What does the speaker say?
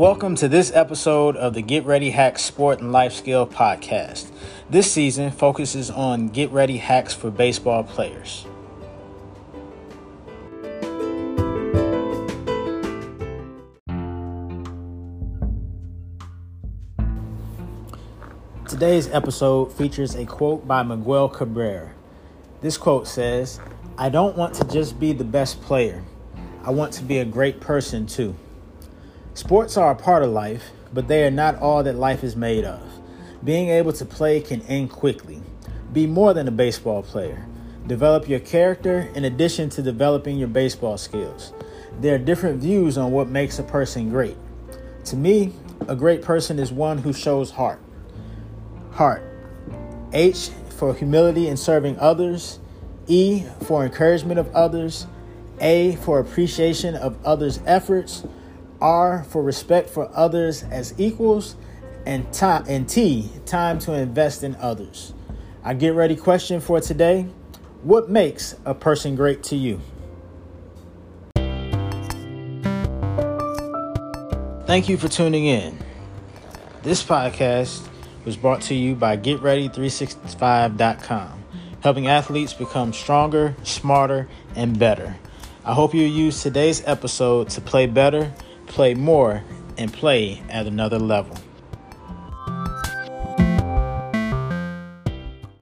Welcome to this episode of the Get Ready Hacks Sport and Life Skill podcast. This season focuses on get ready hacks for baseball players. Today's episode features a quote by Miguel Cabrera. This quote says, I don't want to just be the best player, I want to be a great person too. Sports are a part of life, but they are not all that life is made of. Being able to play can end quickly. Be more than a baseball player. Develop your character in addition to developing your baseball skills. There are different views on what makes a person great. To me, a great person is one who shows heart. Heart. H for humility and serving others. E for encouragement of others. A for appreciation of others' efforts. R for respect for others as equals, and time and T time to invest in others. Our get ready question for today: What makes a person great to you? Thank you for tuning in. This podcast was brought to you by GetReady365.com, helping athletes become stronger, smarter, and better. I hope you use today's episode to play better play more, and play at another level.